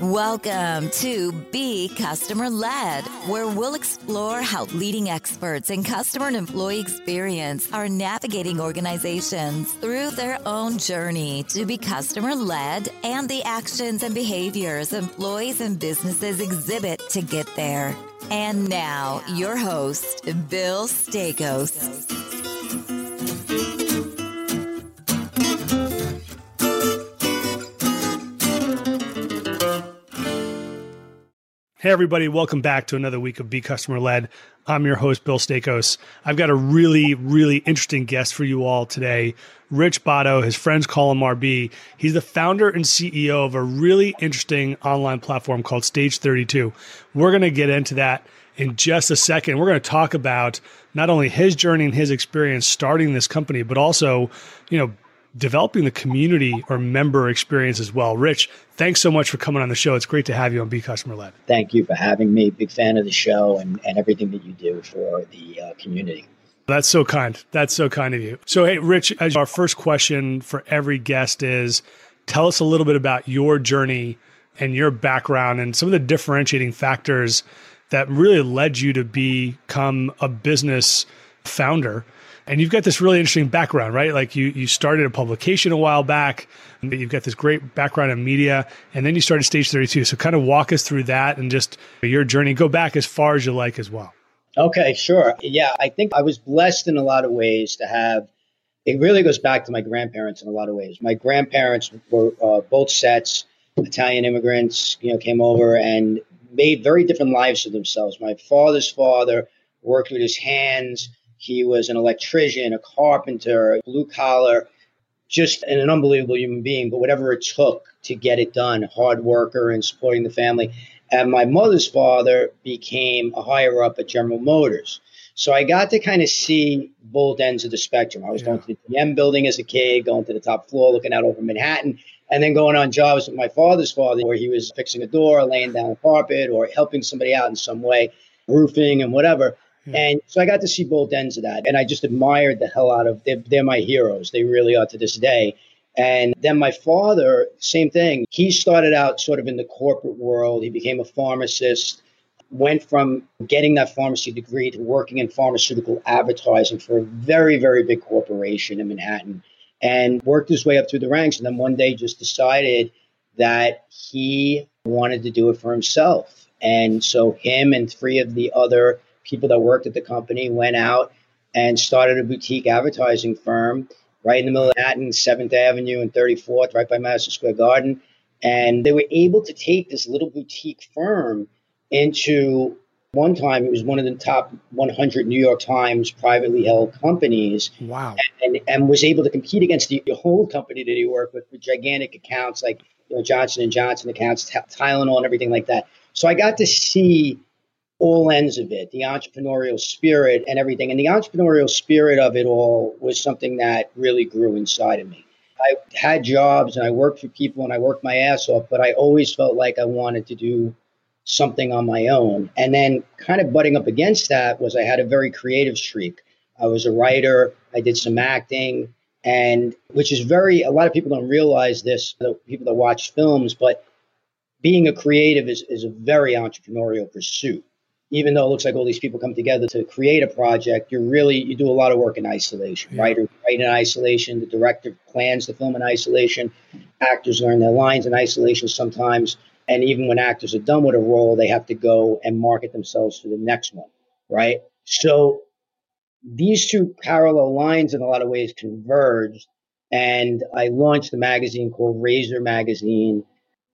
Welcome to Be Customer Led, where we'll explore how leading experts in customer and employee experience are navigating organizations through their own journey to be customer led and the actions and behaviors employees and businesses exhibit to get there. And now, your host, Bill Staikos. Hey, everybody, welcome back to another week of Be Customer Led. I'm your host, Bill Staikos. I've got a really, really interesting guest for you all today. Rich Botto, his friends call him RB. He's the founder and CEO of a really interesting online platform called Stage 32. We're going to get into that in just a second. We're going to talk about not only his journey and his experience starting this company, but also, you know, developing the community or member experience as well. Rich, thanks so much for coming on the show. It's great to have you on Be Customer Led. Thank you for having me. Big fan of the show and, and everything that you do for the uh, community. That's so kind. That's so kind of you. So, hey, Rich, as our first question for every guest is tell us a little bit about your journey and your background and some of the differentiating factors that really led you to become a business founder and you've got this really interesting background, right? Like you you started a publication a while back, but you've got this great background in media, and then you started Stage 32. So kind of walk us through that and just your journey. Go back as far as you like as well. Okay, sure. Yeah, I think I was blessed in a lot of ways to have. It really goes back to my grandparents in a lot of ways. My grandparents were uh, both sets, Italian immigrants, you know, came over and made very different lives for themselves. My father's father worked with his hands he was an electrician, a carpenter, blue collar, just an unbelievable human being, but whatever it took to get it done, hard worker and supporting the family. And my mother's father became a higher up at General Motors. So I got to kind of see both ends of the spectrum. I was yeah. going to the GM building as a kid, going to the top floor, looking out over Manhattan, and then going on jobs with my father's father, where he was fixing a door, laying down a carpet, or helping somebody out in some way, roofing and whatever. And so I got to see both ends of that. And I just admired the hell out of they're, they're my heroes. They really are to this day. And then my father, same thing. He started out sort of in the corporate world. He became a pharmacist, went from getting that pharmacy degree to working in pharmaceutical advertising for a very, very big corporation in Manhattan and worked his way up through the ranks. And then one day just decided that he wanted to do it for himself. And so him and three of the other people that worked at the company went out and started a boutique advertising firm right in the middle of Manhattan, 7th Avenue and 34th, right by Madison Square Garden. And they were able to take this little boutique firm into one time it was one of the top 100 New York Times privately held companies. Wow! And, and, and was able to compete against the, the whole company that he worked with with gigantic accounts like you know Johnson and Johnson accounts, Tylenol, and everything like that. So I got to see all ends of it, the entrepreneurial spirit and everything. And the entrepreneurial spirit of it all was something that really grew inside of me. I had jobs and I worked for people and I worked my ass off, but I always felt like I wanted to do something on my own. And then, kind of butting up against that, was I had a very creative streak. I was a writer, I did some acting, and which is very, a lot of people don't realize this, the people that watch films, but being a creative is, is a very entrepreneurial pursuit even though it looks like all these people come together to create a project, you're really you do a lot of work in isolation. Yeah. Writers write in isolation, the director plans the film in isolation, actors learn their lines in isolation sometimes, and even when actors are done with a role, they have to go and market themselves for the next one, right? So these two parallel lines in a lot of ways converged, and I launched a magazine called Razor Magazine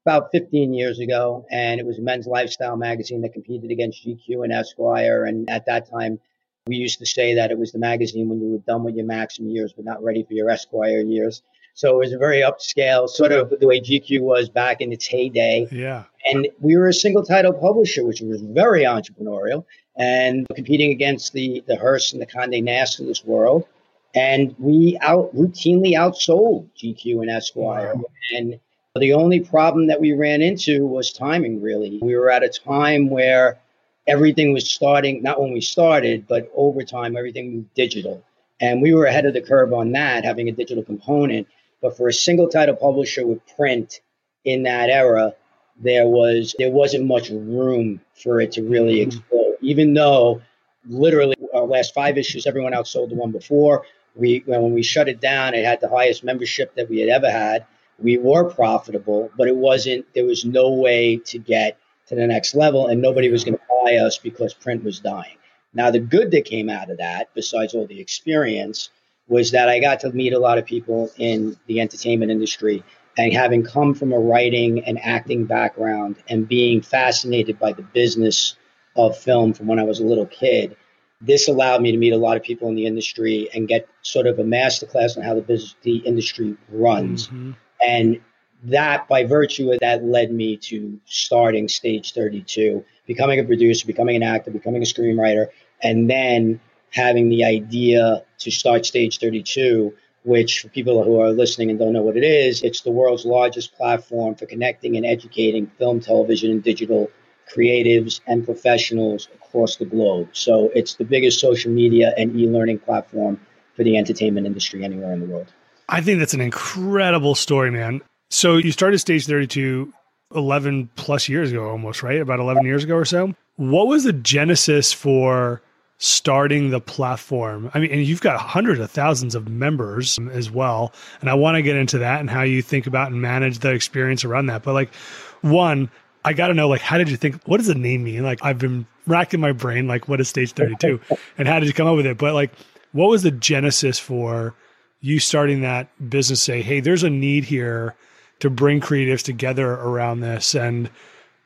about 15 years ago, and it was a men's lifestyle magazine that competed against GQ and Esquire. And at that time, we used to say that it was the magazine when you were done with your Maxim years, but not ready for your Esquire years. So it was a very upscale, sort of the way GQ was back in its heyday. Yeah. And we were a single title publisher, which was very entrepreneurial and competing against the, the Hearst and the Conde Nast of this world. And we out routinely outsold GQ and Esquire. Wow. And the only problem that we ran into was timing, really. We were at a time where everything was starting, not when we started, but over time, everything moved digital. And we were ahead of the curve on that, having a digital component. But for a single title publisher with print in that era, there was there wasn't much room for it to really mm-hmm. explode. Even though literally our last five issues, everyone outsold the one before. We when we shut it down, it had the highest membership that we had ever had. We were profitable, but it wasn't. There was no way to get to the next level, and nobody was going to buy us because print was dying. Now, the good that came out of that, besides all the experience, was that I got to meet a lot of people in the entertainment industry. And having come from a writing and acting background and being fascinated by the business of film from when I was a little kid, this allowed me to meet a lot of people in the industry and get sort of a masterclass on how the business, the industry runs. Mm-hmm. And that, by virtue of that, led me to starting Stage 32, becoming a producer, becoming an actor, becoming a screenwriter, and then having the idea to start Stage 32, which for people who are listening and don't know what it is, it's the world's largest platform for connecting and educating film, television, and digital creatives and professionals across the globe. So it's the biggest social media and e learning platform for the entertainment industry anywhere in the world. I think that's an incredible story, man. So you started Stage 32 11 plus years ago, almost, right? About 11 years ago or so. What was the genesis for starting the platform? I mean, and you've got hundreds of thousands of members um, as well. And I want to get into that and how you think about and manage the experience around that. But like, one, I got to know, like, how did you think? What does the name mean? Like, I've been racking my brain, like, what is Stage 32? and how did you come up with it? But, like, what was the genesis for you starting that business? Say, hey, there's a need here to bring creatives together around this. And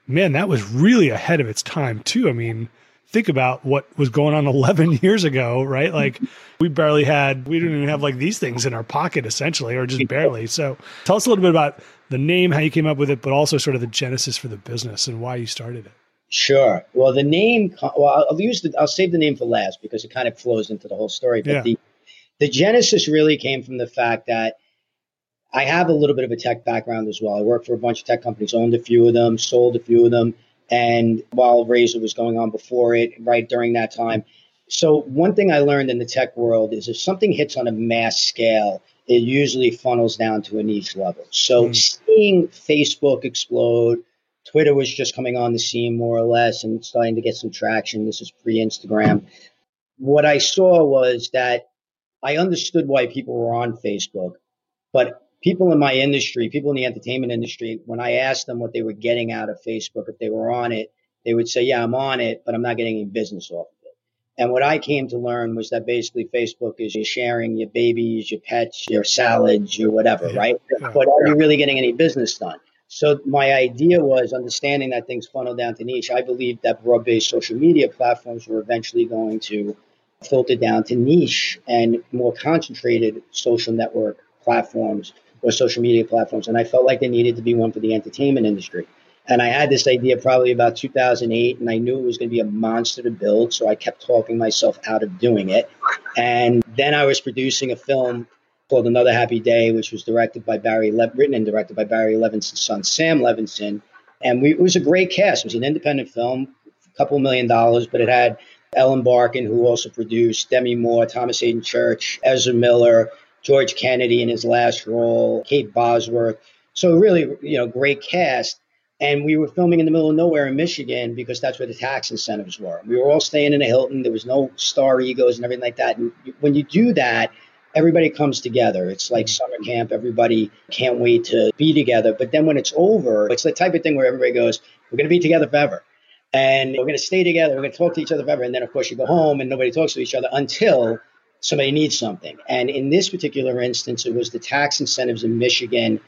man, that was really ahead of its time, too. I mean, think about what was going on 11 years ago, right? Like we barely had, we didn't even have like these things in our pocket essentially, or just barely. So tell us a little bit about the name, how you came up with it, but also sort of the genesis for the business and why you started it. Sure. Well, the name, well, I'll use the, I'll save the name for last because it kind of flows into the whole story. But yeah. the, the genesis really came from the fact that I have a little bit of a tech background as well. I worked for a bunch of tech companies, owned a few of them, sold a few of them. And while Razor was going on before it, right during that time. So, one thing I learned in the tech world is if something hits on a mass scale, it usually funnels down to a niche level. So, mm. seeing Facebook explode, Twitter was just coming on the scene more or less and starting to get some traction. This is pre Instagram. What I saw was that I understood why people were on Facebook, but people in my industry, people in the entertainment industry, when I asked them what they were getting out of Facebook, if they were on it, they would say, yeah, I'm on it, but I'm not getting any business off of it. And what I came to learn was that basically Facebook is you're sharing your babies, your pets, your salads, your whatever, right? But are you really getting any business done? So my idea was understanding that things funnel down to niche. I believed that broad-based social media platforms were eventually going to filter down to niche and more concentrated social network platforms or social media platforms. And I felt like there needed to be one for the entertainment industry. And I had this idea probably about 2008, and I knew it was going to be a monster to build. So I kept talking myself out of doing it. And then I was producing a film called Another Happy Day, which was directed by Barry, Le- written and directed by Barry Levinson's son, Sam Levinson. And we, it was a great cast. It was an independent film, a couple million dollars, but it had Ellen Barkin, who also produced, Demi Moore, Thomas Haden Church, Ezra Miller, George Kennedy in his last role, Kate Bosworth. So really, you know, great cast. And we were filming in the middle of nowhere in Michigan because that's where the tax incentives were. We were all staying in a Hilton. There was no star egos and everything like that. And when you do that, everybody comes together. It's like summer camp. Everybody can't wait to be together. But then when it's over, it's the type of thing where everybody goes, we're going to be together forever. And we're going to stay together. We're going to talk to each other forever. And then, of course, you go home and nobody talks to each other until somebody needs something. And in this particular instance, it was the tax incentives in Michigan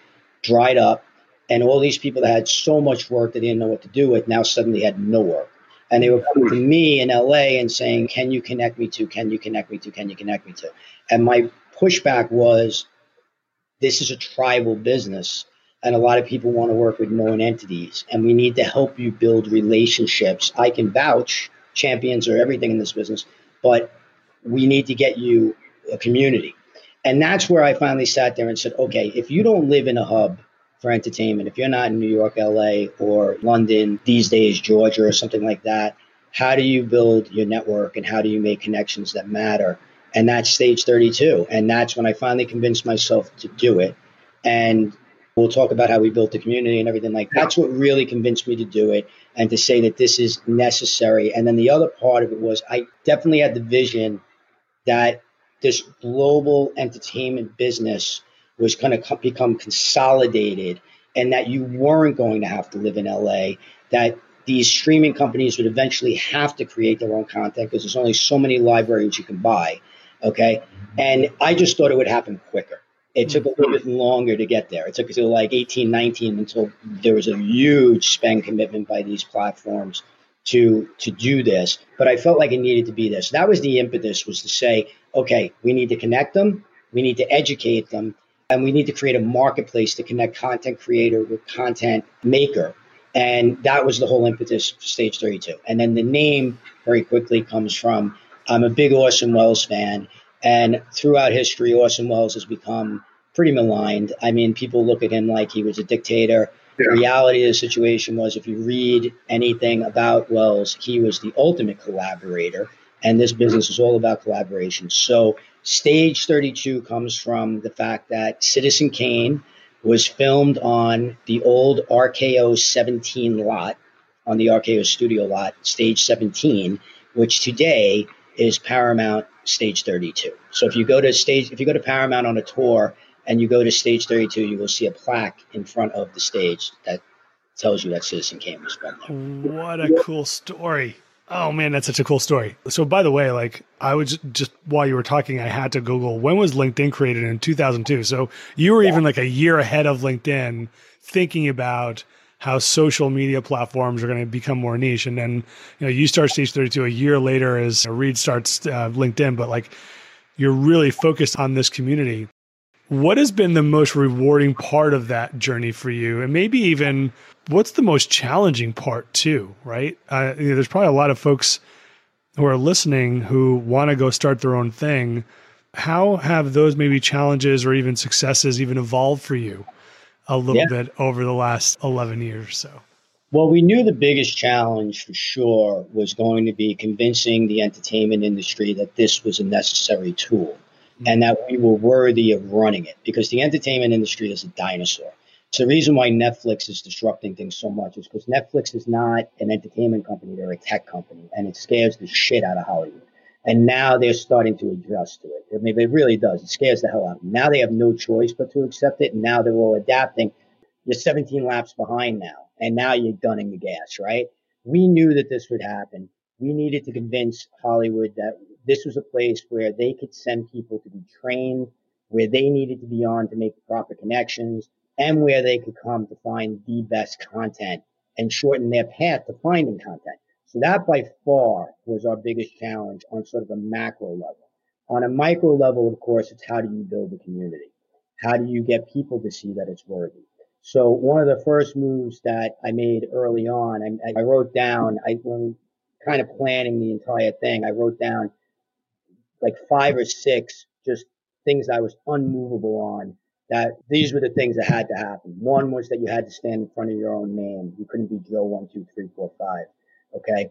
dried up, and all these people that had so much work that they didn't know what to do with now suddenly had no work. And they were coming to me in LA and saying, Can you connect me to? Can you connect me to? Can you connect me to? And my pushback was, This is a tribal business. And a lot of people want to work with known entities, and we need to help you build relationships. I can vouch, champions are everything in this business, but we need to get you a community. And that's where I finally sat there and said, okay, if you don't live in a hub for entertainment, if you're not in New York, LA, or London, these days, Georgia, or something like that, how do you build your network and how do you make connections that matter? And that's stage 32. And that's when I finally convinced myself to do it. And We'll talk about how we built the community and everything like that. That's what really convinced me to do it and to say that this is necessary. And then the other part of it was I definitely had the vision that this global entertainment business was going to become consolidated and that you weren't going to have to live in LA, that these streaming companies would eventually have to create their own content because there's only so many libraries you can buy. Okay. And I just thought it would happen quicker. It took a little bit mm-hmm. longer to get there. It took until like 18, 19 until there was a huge spend commitment by these platforms to to do this. But I felt like it needed to be this. That was the impetus was to say, okay, we need to connect them, we need to educate them, and we need to create a marketplace to connect content creator with content maker. And that was the whole impetus for Stage 32. And then the name very quickly comes from I'm a big Orson Welles fan. And throughout history, Orson Welles has become pretty maligned. I mean, people look at him like he was a dictator. Yeah. The reality of the situation was if you read anything about Welles, he was the ultimate collaborator. And this business is all about collaboration. So, Stage 32 comes from the fact that Citizen Kane was filmed on the old RKO 17 lot, on the RKO studio lot, Stage 17, which today is Paramount Stage 32. So if you go to stage, if you go to Paramount on a tour and you go to Stage 32, you will see a plaque in front of the stage that tells you that Citizen Kane was filmed there. What a cool story! Oh man, that's such a cool story. So by the way, like I was just while you were talking, I had to Google when was LinkedIn created in 2002. So you were yeah. even like a year ahead of LinkedIn thinking about how social media platforms are going to become more niche. And then, you know, you start stage 32 a year later as Reed starts uh, LinkedIn, but like you're really focused on this community. What has been the most rewarding part of that journey for you? And maybe even what's the most challenging part too, right? Uh, you know, there's probably a lot of folks who are listening who want to go start their own thing. How have those maybe challenges or even successes even evolved for you? A little yeah. bit over the last 11 years or so? Well, we knew the biggest challenge for sure was going to be convincing the entertainment industry that this was a necessary tool mm-hmm. and that we were worthy of running it because the entertainment industry is a dinosaur. So the reason why Netflix is disrupting things so much is because Netflix is not an entertainment company, they're a tech company, and it scares the shit out of Hollywood. And now they're starting to adjust to it. I mean, it really does. It scares the hell out of them. Now they have no choice but to accept it. And now they're all adapting. You're 17 laps behind now. And now you're gunning the gas, right? We knew that this would happen. We needed to convince Hollywood that this was a place where they could send people to be trained, where they needed to be on to make the proper connections, and where they could come to find the best content and shorten their path to finding content. So that by far was our biggest challenge on sort of a macro level. On a micro level, of course, it's how do you build a community? How do you get people to see that it's worthy? So one of the first moves that I made early on, I, I wrote down, I, when kind of planning the entire thing, I wrote down like five or six just things I was unmovable on that these were the things that had to happen. One was that you had to stand in front of your own name. You couldn't be Joe one, two, three, four, five. Okay.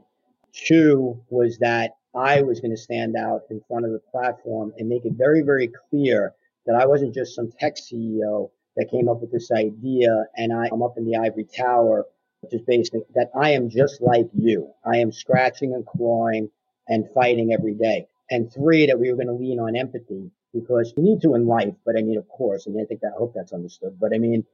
Two was that I was going to stand out in front of the platform and make it very, very clear that I wasn't just some tech CEO that came up with this idea and I, am up in the ivory tower, just basically that I am just like you. I am scratching and clawing and fighting every day. And three, that we were going to lean on empathy because you need to in life, but I mean, of course, I mean, I think that, I hope that's understood. But I mean,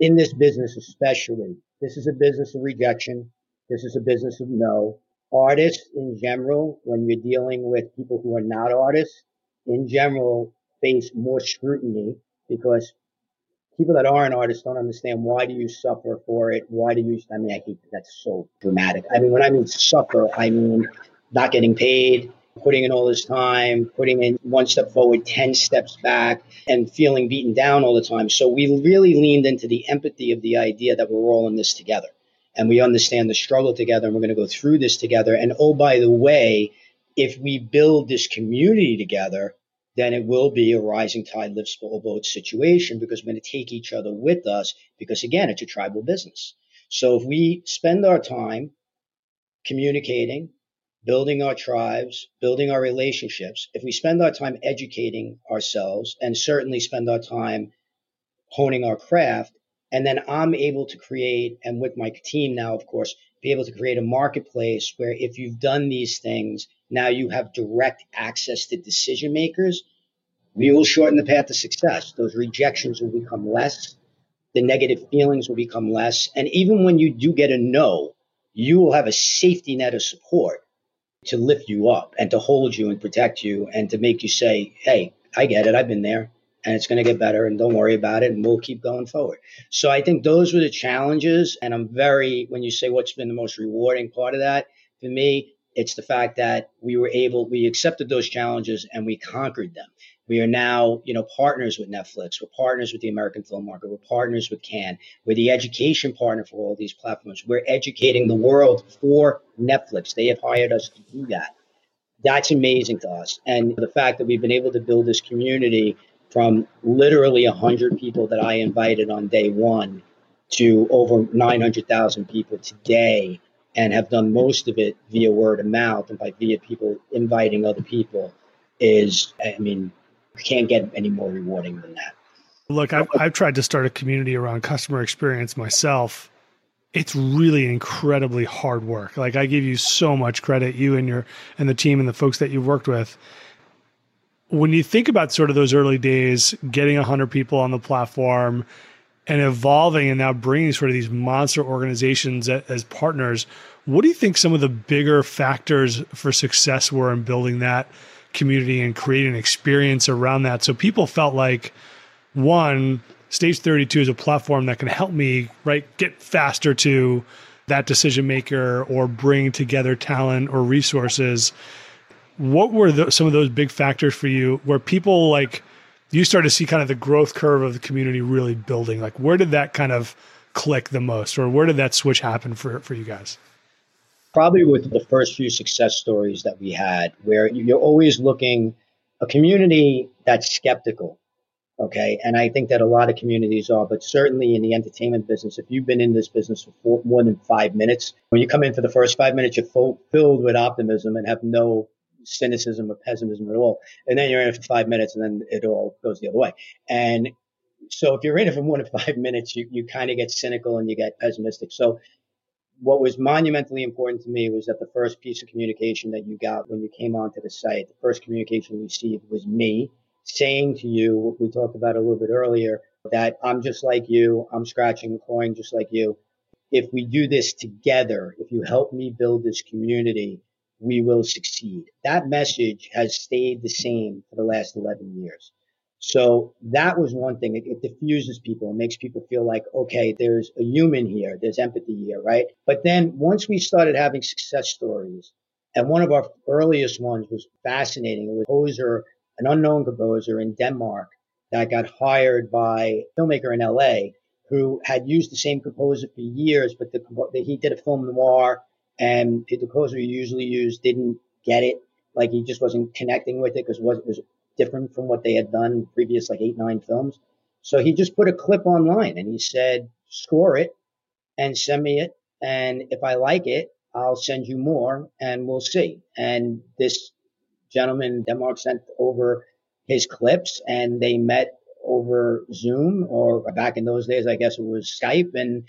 in this business, especially, this is a business of rejection. This is a business of no. Artists in general, when you're dealing with people who are not artists, in general, face more scrutiny because people that aren't artists don't understand why do you suffer for it? Why do you, I mean, I hate that. That's so dramatic. I mean, when I mean suffer, I mean not getting paid, putting in all this time, putting in one step forward, 10 steps back, and feeling beaten down all the time. So we really leaned into the empathy of the idea that we're all in this together and we understand the struggle together and we're going to go through this together. And oh, by the way, if we build this community together, then it will be a rising tide lifts all boats situation because we're going to take each other with us because again, it's a tribal business. So if we spend our time communicating, building our tribes, building our relationships, if we spend our time educating ourselves and certainly spend our time honing our craft, And then I'm able to create, and with my team now, of course, be able to create a marketplace where if you've done these things, now you have direct access to decision makers. We will shorten the path to success. Those rejections will become less. The negative feelings will become less. And even when you do get a no, you will have a safety net of support to lift you up and to hold you and protect you and to make you say, Hey, I get it. I've been there and it's going to get better and don't worry about it and we'll keep going forward. So I think those were the challenges. And I'm very, when you say what's been the most rewarding part of that, for me, it's the fact that we were able, we accepted those challenges and we conquered them. We are now, you know, partners with Netflix. We're partners with the American film market. We're partners with Cannes We're the education partner for all these platforms. We're educating the world for Netflix. They have hired us to do that. That's amazing to us. And the fact that we've been able to build this community from literally 100 people that I invited on day one to over 900,000 people today and have done most of it via word of mouth and by via people inviting other people is, I mean, can't get any more rewarding than that. Look, I've, I've tried to start a community around customer experience myself. It's really incredibly hard work. Like I give you so much credit, you and your and the team and the folks that you've worked with. When you think about sort of those early days, getting hundred people on the platform and evolving and now bringing sort of these monster organizations as partners, what do you think some of the bigger factors for success were in building that community and creating an experience around that. So people felt like one, Stage 32 is a platform that can help me, right, get faster to that decision maker or bring together talent or resources. What were the, some of those big factors for you where people like you started to see kind of the growth curve of the community really building? Like where did that kind of click the most or where did that switch happen for, for you guys? probably with the first few success stories that we had, where you're always looking a community that's skeptical. Okay. And I think that a lot of communities are, but certainly in the entertainment business, if you've been in this business for four, more than five minutes, when you come in for the first five minutes, you're full, filled with optimism and have no cynicism or pessimism at all. And then you're in it for five minutes and then it all goes the other way. And so if you're in it for more than five minutes, you, you kind of get cynical and you get pessimistic. So what was monumentally important to me was that the first piece of communication that you got when you came onto the site, the first communication received was me saying to you what we talked about a little bit earlier that I'm just like you, I'm scratching and clawing just like you. If we do this together, if you help me build this community, we will succeed. That message has stayed the same for the last 11 years. So that was one thing. It, it, diffuses people. It makes people feel like, okay, there's a human here. There's empathy here, right? But then once we started having success stories, and one of our earliest ones was fascinating. It was a composer, an unknown composer in Denmark that got hired by a filmmaker in LA who had used the same composer for years, but the, he did a film noir and the composer he usually used didn't get it. Like he just wasn't connecting with it because it was, it was different from what they had done previous like eight, nine films. So he just put a clip online and he said, score it and send me it. And if I like it, I'll send you more and we'll see. And this gentleman Denmark sent over his clips and they met over Zoom or back in those days, I guess it was Skype and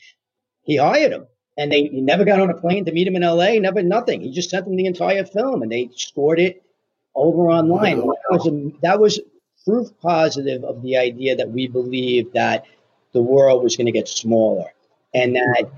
he hired him. And they he never got on a plane to meet him in LA, never nothing. He just sent them the entire film and they scored it over online. That was, a, that was proof positive of the idea that we believed that the world was going to get smaller and that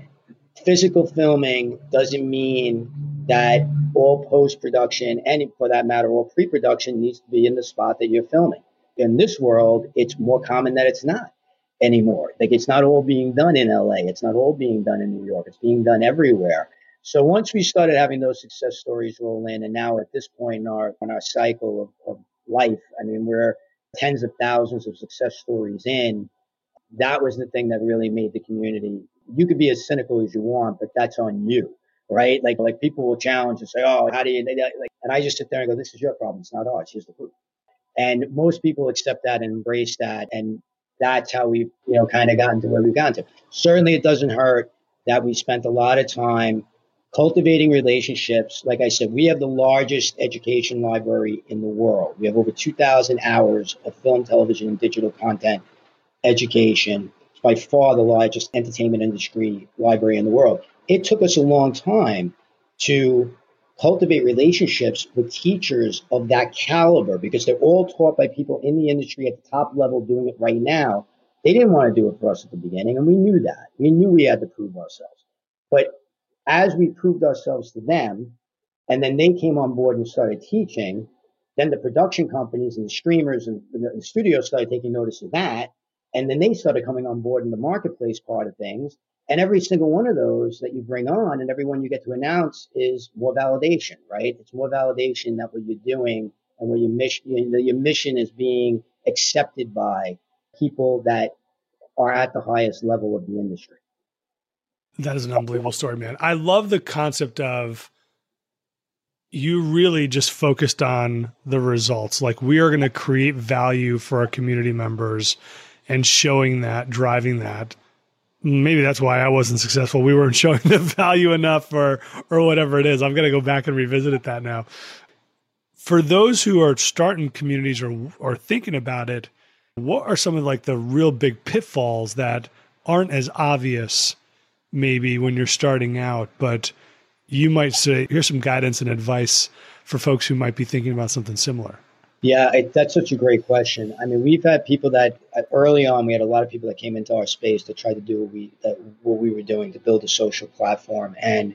physical filming doesn't mean that all post production and for that matter all pre production needs to be in the spot that you're filming. In this world, it's more common that it's not anymore. Like it's not all being done in LA. It's not all being done in New York. It's being done everywhere. So once we started having those success stories roll in, and now at this point in our in our cycle of, of life, I mean, we're tens of thousands of success stories in. That was the thing that really made the community. You could be as cynical as you want, but that's on you, right? Like like people will challenge and say, "Oh, how do you?" Like, and I just sit there and go, "This is your problem. It's not ours. Here's the proof." And most people accept that and embrace that, and that's how we've you know kind of gotten to where we've gotten to. Certainly, it doesn't hurt that we spent a lot of time cultivating relationships. Like I said, we have the largest education library in the world. We have over 2,000 hours of film, television, and digital content education It's by far the largest entertainment industry library in the world. It took us a long time to cultivate relationships with teachers of that caliber because they're all taught by people in the industry at the top level doing it right now. They didn't want to do it for us at the beginning, and we knew that. We knew we had to prove ourselves. But as we proved ourselves to them, and then they came on board and started teaching, then the production companies and the streamers and the studios started taking notice of that. And then they started coming on board in the marketplace part of things. And every single one of those that you bring on and every one you get to announce is more validation, right? It's more validation that what you're doing and what your mission, your mission is being accepted by people that are at the highest level of the industry. That is an unbelievable story, man. I love the concept of you really just focused on the results. Like we are going to create value for our community members and showing that, driving that maybe that's why I wasn't successful. We weren't showing the value enough or or whatever it is. I'm gonna go back and revisit it that now. For those who are starting communities or or thinking about it, what are some of like the real big pitfalls that aren't as obvious maybe when you're starting out, but you might say here's some guidance and advice for folks who might be thinking about something similar. Yeah, it, that's such a great question. I mean, we've had people that uh, early on we had a lot of people that came into our space to try to do what we that, what we were doing to build a social platform. And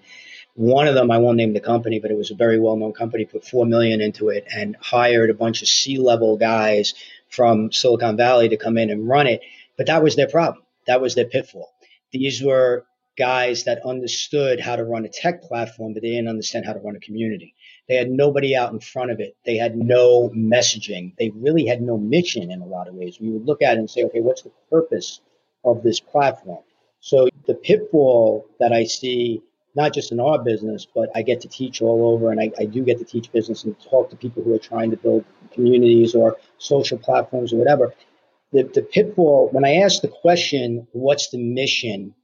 one of them, I won't name the company, but it was a very well known company, put four million into it and hired a bunch of C level guys from Silicon Valley to come in and run it. But that was their problem. That was their pitfall. These were guys that understood how to run a tech platform, but they didn't understand how to run a community. They had nobody out in front of it. They had no messaging. They really had no mission in a lot of ways. We would look at it and say, okay, what's the purpose of this platform? So the pitfall that I see, not just in our business, but I get to teach all over and I, I do get to teach business and talk to people who are trying to build communities or social platforms or whatever. The, the pitfall, when I ask the question, what's the mission?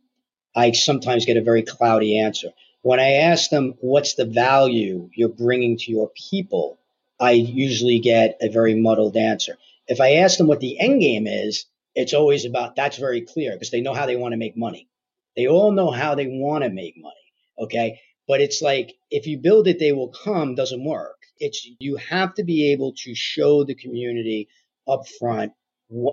I sometimes get a very cloudy answer. When I ask them, what's the value you're bringing to your people? I usually get a very muddled answer. If I ask them what the end game is, it's always about that's very clear because they know how they want to make money. They all know how they want to make money. Okay. But it's like if you build it, they will come doesn't work. It's you have to be able to show the community up front.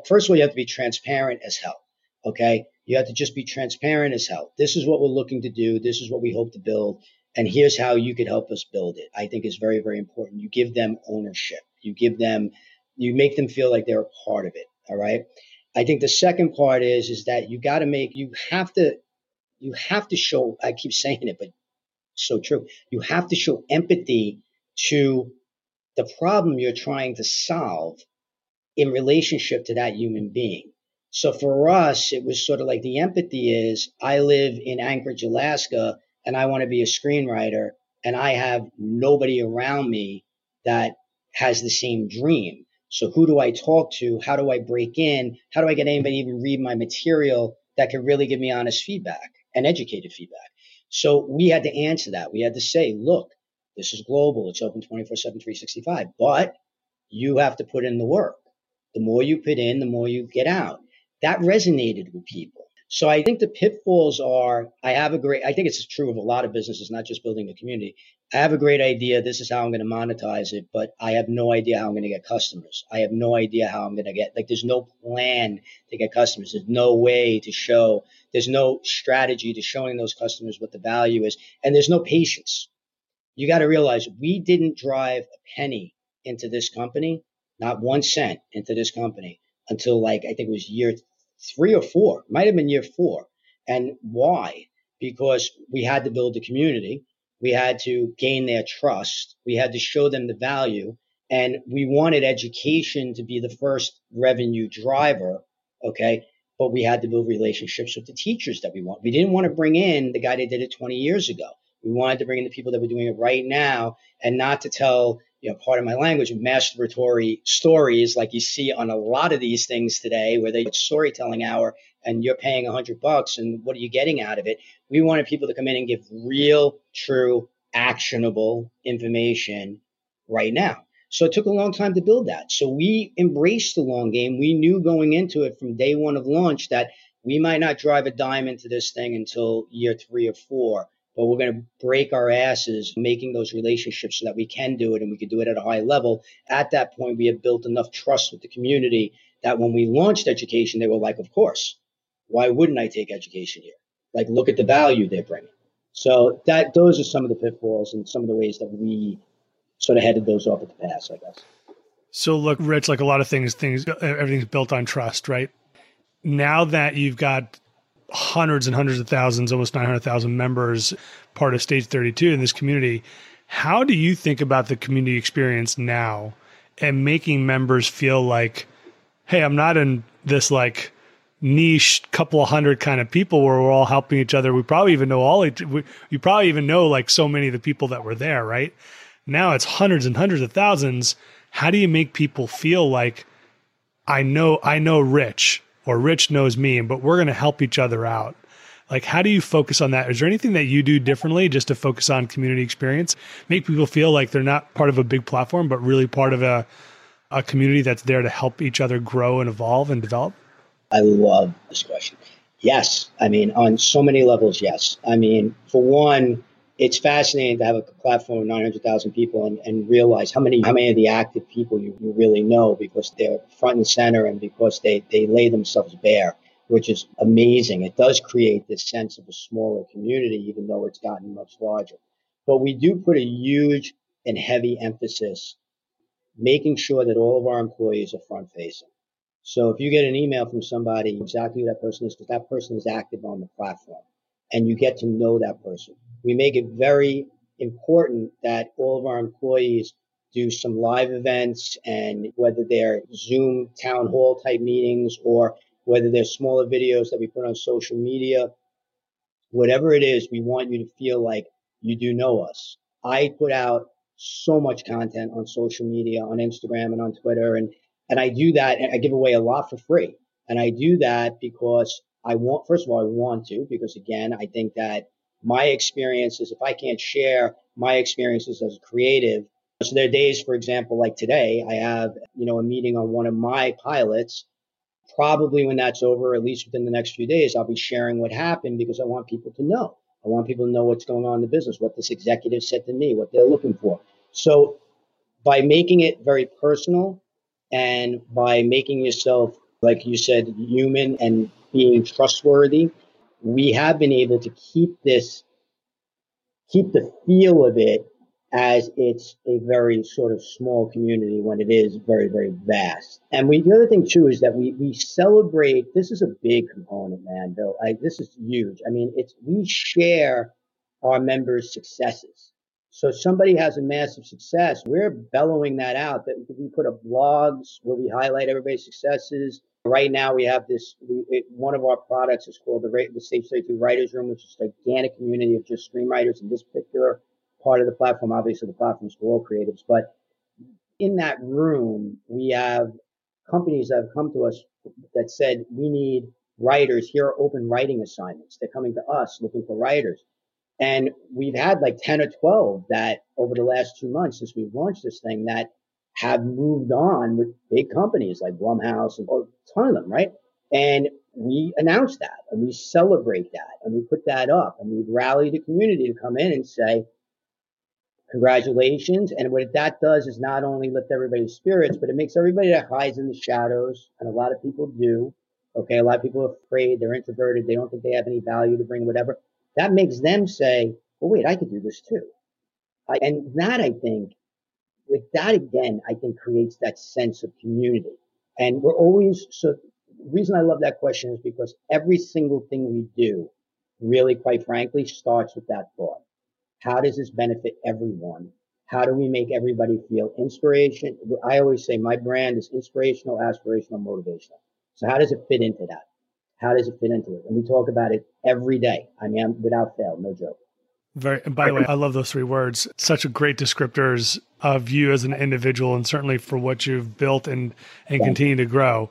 First of all, you have to be transparent as hell. Okay. You have to just be transparent as hell. This is what we're looking to do. This is what we hope to build. And here's how you could help us build it. I think is very, very important. You give them ownership. You give them, you make them feel like they're a part of it. All right. I think the second part is, is that you got to make, you have to, you have to show, I keep saying it, but so true. You have to show empathy to the problem you're trying to solve in relationship to that human being. So for us, it was sort of like the empathy is I live in Anchorage, Alaska, and I want to be a screenwriter, and I have nobody around me that has the same dream. So who do I talk to? How do I break in? How do I get anybody even read my material that can really give me honest feedback and educated feedback? So we had to answer that. We had to say, look, this is global. It's open 24 7, 365, but you have to put in the work. The more you put in, the more you get out that resonated with people. So I think the pitfalls are I have a great, I think it's true of a lot of businesses, not just building a community. I have a great idea. This is how I'm going to monetize it, but I have no idea how I'm going to get customers. I have no idea how I'm going to get, like, there's no plan to get customers. There's no way to show, there's no strategy to showing those customers what the value is. And there's no patience. You got to realize we didn't drive a penny into this company, not one cent into this company until like I think it was year three or four, might have been year four. And why? Because we had to build a community. We had to gain their trust. We had to show them the value. And we wanted education to be the first revenue driver. Okay. But we had to build relationships with the teachers that we want. We didn't want to bring in the guy that did it 20 years ago. We wanted to bring in the people that were doing it right now and not to tell you know, part of my language, masturbatory stories like you see on a lot of these things today, where they storytelling hour and you're paying a hundred bucks and what are you getting out of it? We wanted people to come in and give real, true, actionable information right now. So it took a long time to build that. So we embraced the long game. We knew going into it from day one of launch that we might not drive a dime into this thing until year three or four, but we're going to break our asses making those relationships so that we can do it and we can do it at a high level. At that point, we have built enough trust with the community that when we launched education, they were like, of course, why wouldn't I take education here? Like, look at the value they're bringing. So that those are some of the pitfalls and some of the ways that we sort of headed those off at the pass, I guess. So look, Rich, like a lot of things, things everything's built on trust, right? Now that you've got hundreds and hundreds of thousands, almost 900,000 members, part of Stage 32 in this community, how do you think about the community experience now and making members feel like, hey, I'm not in this like niche couple of hundred kind of people where we're all helping each other. We probably even know all, we, you probably even know like so many of the people that were there, right? Now it's hundreds and hundreds of thousands how do you make people feel like I know I know Rich or Rich knows me, but we're going to help each other out? Like, how do you focus on that? Is there anything that you do differently just to focus on community experience? Make people feel like they're not part of a big platform, but really part of a, a community that's there to help each other grow and evolve and develop? I love this question. Yes. I mean, on so many levels, yes. I mean, for one, it's fascinating to have a platform of 900,000 people and, and realize how many how many of the active people you, you really know because they're front and center and because they, they lay themselves bare, which is amazing. It does create this sense of a smaller community, even though it's gotten much larger. But we do put a huge and heavy emphasis making sure that all of our employees are front facing. So if you get an email from somebody, exactly who that person is, because that person is active on the platform and you get to know that person we make it very important that all of our employees do some live events and whether they're Zoom town hall type meetings or whether they're smaller videos that we put on social media, whatever it is, we want you to feel like you do know us. I put out so much content on social media, on Instagram and on Twitter. And, and I do that and I give away a lot for free. And I do that because I want, first of all, I want to, because again, I think that my experiences, if I can't share my experiences as a creative. So there are days, for example, like today, I have, you know, a meeting on one of my pilots. Probably when that's over, at least within the next few days, I'll be sharing what happened because I want people to know. I want people to know what's going on in the business, what this executive said to me, what they're looking for. So by making it very personal and by making yourself, like you said, human and being trustworthy, we have been able to keep this, keep the feel of it as it's a very sort of small community when it is very, very vast. And we, the other thing too is that we, we celebrate, this is a big component, man, Bill. I, this is huge. I mean, it's, we share our members' successes. So somebody has a massive success. We're bellowing that out that we put up blogs where we highlight everybody's successes. Right now, we have this. We, it, one of our products is called the, the Stage 32 Writers Room, which is a gigantic community of just screenwriters in this particular part of the platform. Obviously, the platform is for all creatives, but in that room, we have companies that have come to us that said we need writers. Here are open writing assignments. They're coming to us looking for writers. And we've had like 10 or 12 that over the last two months since we've launched this thing that have moved on with big companies like Blumhouse and a ton of them, right? And we announce that and we celebrate that and we put that up and we rally the community to come in and say, congratulations. And what that does is not only lift everybody's spirits, but it makes everybody that hides in the shadows. And a lot of people do. Okay. A lot of people are afraid. They're introverted. They don't think they have any value to bring, whatever. That makes them say, well, wait, I could do this too. I, and that I think like that again, I think creates that sense of community. And we're always, so the reason I love that question is because every single thing we do really, quite frankly, starts with that thought. How does this benefit everyone? How do we make everybody feel inspiration? I always say my brand is inspirational, aspirational, motivational. So how does it fit into that? How does it fit into it? And we talk about it every day. I mean, without fail, no joke. Very. And by the way, I love those three words. Such a great descriptors of you as an individual, and certainly for what you've built and and continue to grow.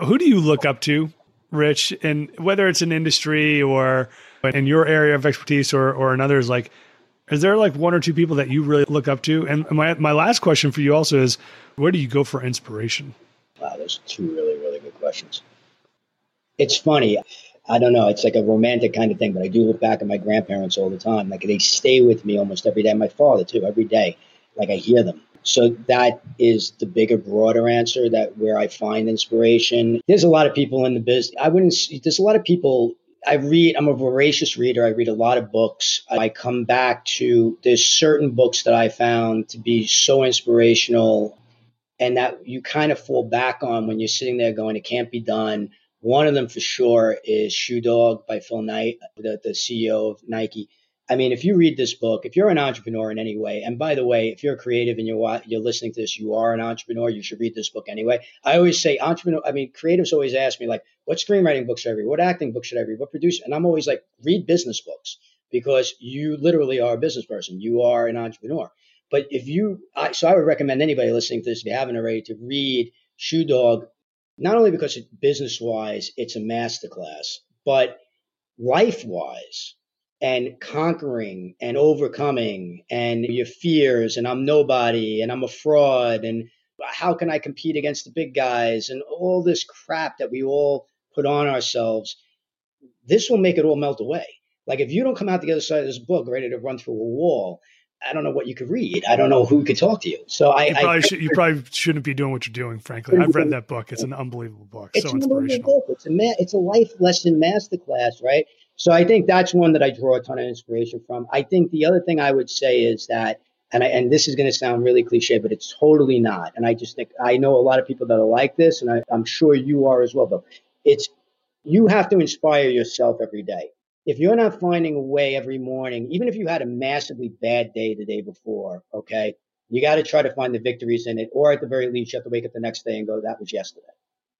Who do you look up to, Rich? And whether it's an industry or in your area of expertise or or in others, like, is there like one or two people that you really look up to? And my my last question for you also is, where do you go for inspiration? Wow, those two really really good questions. It's funny. I don't know. It's like a romantic kind of thing, but I do look back at my grandparents all the time. Like they stay with me almost every day. My father too, every day. Like I hear them. So that is the bigger, broader answer that where I find inspiration. There's a lot of people in the business. I wouldn't, there's a lot of people I read, I'm a voracious reader. I read a lot of books. I come back to, there's certain books that I found to be so inspirational and that you kind of fall back on when you're sitting there going, it can't be done. One of them for sure is Shoe Dog by Phil Knight, the, the CEO of Nike. I mean, if you read this book, if you're an entrepreneur in any way, and by the way, if you're creative and you're you're listening to this, you are an entrepreneur. You should read this book anyway. I always say entrepreneur. I mean, creatives always ask me like, what screenwriting books should I read? What acting books should I read? What produce? And I'm always like, read business books because you literally are a business person. You are an entrepreneur. But if you, I, so I would recommend anybody listening to this, if you haven't already, to read Shoe Dog, not only because it business wise, it's a masterclass, but life wise and conquering and overcoming and your fears and I'm nobody and I'm a fraud and how can I compete against the big guys and all this crap that we all put on ourselves. This will make it all melt away. Like if you don't come out the other side of this book ready to run through a wall, I don't know what you could read. I don't know who could talk to you. So I, you probably, I, should, you probably shouldn't be doing what you're doing. Frankly, I've read that book. It's an unbelievable book. It's so inspirational. Book. It's a ma- it's a life lesson masterclass, right? So I think that's one that I draw a ton of inspiration from. I think the other thing I would say is that, and I, and this is going to sound really cliche, but it's totally not. And I just think I know a lot of people that are like this, and I, I'm sure you are as well. But it's you have to inspire yourself every day. If you're not finding a way every morning, even if you had a massively bad day the day before, okay, you got to try to find the victories in it, or at the very least, you have to wake up the next day and go, "That was yesterday."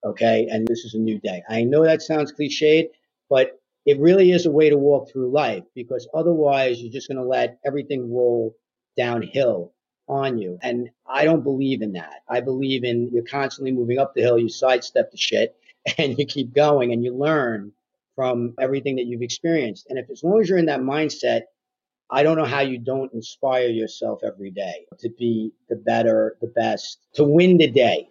Okay, and this is a new day. I know that sounds cliched, but it really is a way to walk through life because otherwise you're just going to let everything roll downhill on you. And I don't believe in that. I believe in you're constantly moving up the hill, you sidestep the shit and you keep going and you learn from everything that you've experienced. And if as long as you're in that mindset, I don't know how you don't inspire yourself every day to be the better, the best, to win the day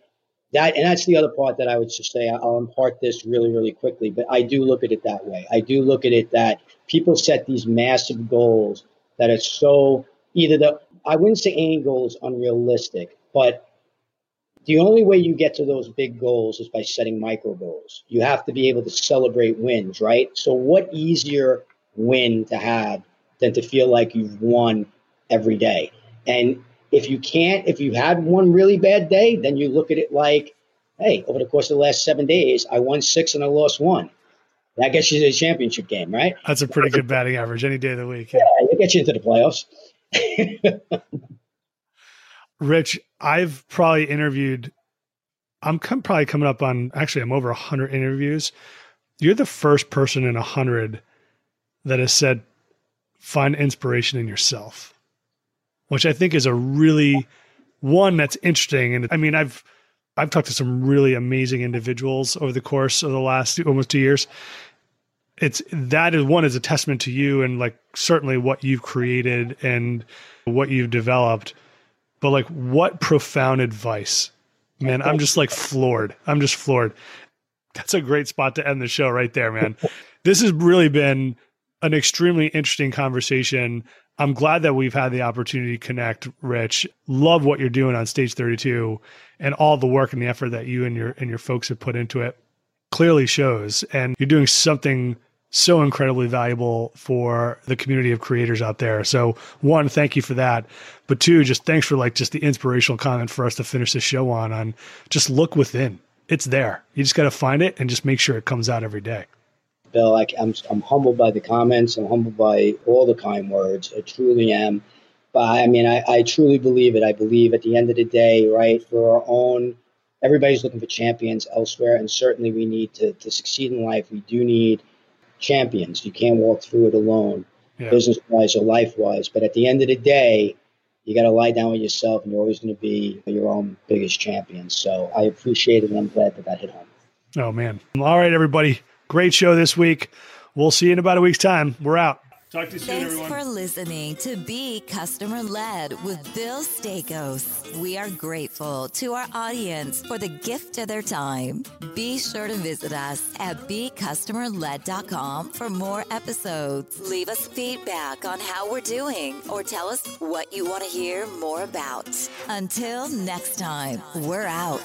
that and that's the other part that I would just say I'll impart this really really quickly but I do look at it that way I do look at it that people set these massive goals that are so either the I wouldn't say any goal is unrealistic but the only way you get to those big goals is by setting micro goals you have to be able to celebrate wins right so what easier win to have than to feel like you've won every day and if you can't, if you had one really bad day, then you look at it like, hey, over the course of the last seven days, I won six and I lost one. That gets you to the championship game, right? That's a pretty good batting average any day of the week. Yeah, yeah it gets you into the playoffs. Rich, I've probably interviewed, I'm probably coming up on, actually, I'm over 100 interviews. You're the first person in 100 that has said, find inspiration in yourself which I think is a really one that's interesting. And I mean, I've I've talked to some really amazing individuals over the course of the last almost two years. It's that is one is a testament to you and like certainly what you've created and what you've developed. But like what profound advice. Man, I'm just like floored. I'm just floored. That's a great spot to end the show right there, man. this has really been an extremely interesting conversation. I'm glad that we've had the opportunity to connect, Rich. Love what you're doing on Stage 32 and all the work and the effort that you and your and your folks have put into it. Clearly shows and you're doing something so incredibly valuable for the community of creators out there. So one, thank you for that. But two, just thanks for like just the inspirational comment for us to finish the show on on just look within. It's there. You just got to find it and just make sure it comes out every day. Bill. I, am I'm, I'm humbled by the comments. I'm humbled by all the kind words. I truly am. But I mean, I, I truly believe it. I believe at the end of the day, right, for our own, everybody's looking for champions elsewhere. And certainly we need to, to succeed in life. We do need champions. You can't walk through it alone, yeah. business wise or life wise. But at the end of the day, you got to lie down with yourself and you're always going to be your own biggest champion. So I appreciate it and I'm glad that that hit home. Oh, man. All right, everybody. Great show this week. We'll see you in about a week's time. We're out. Talk to you soon, Thanks everyone. for listening to Be Customer Led with Bill Staikos. We are grateful to our audience for the gift of their time. Be sure to visit us at becustomerled.com for more episodes. Leave us feedback on how we're doing or tell us what you want to hear more about. Until next time, we're out.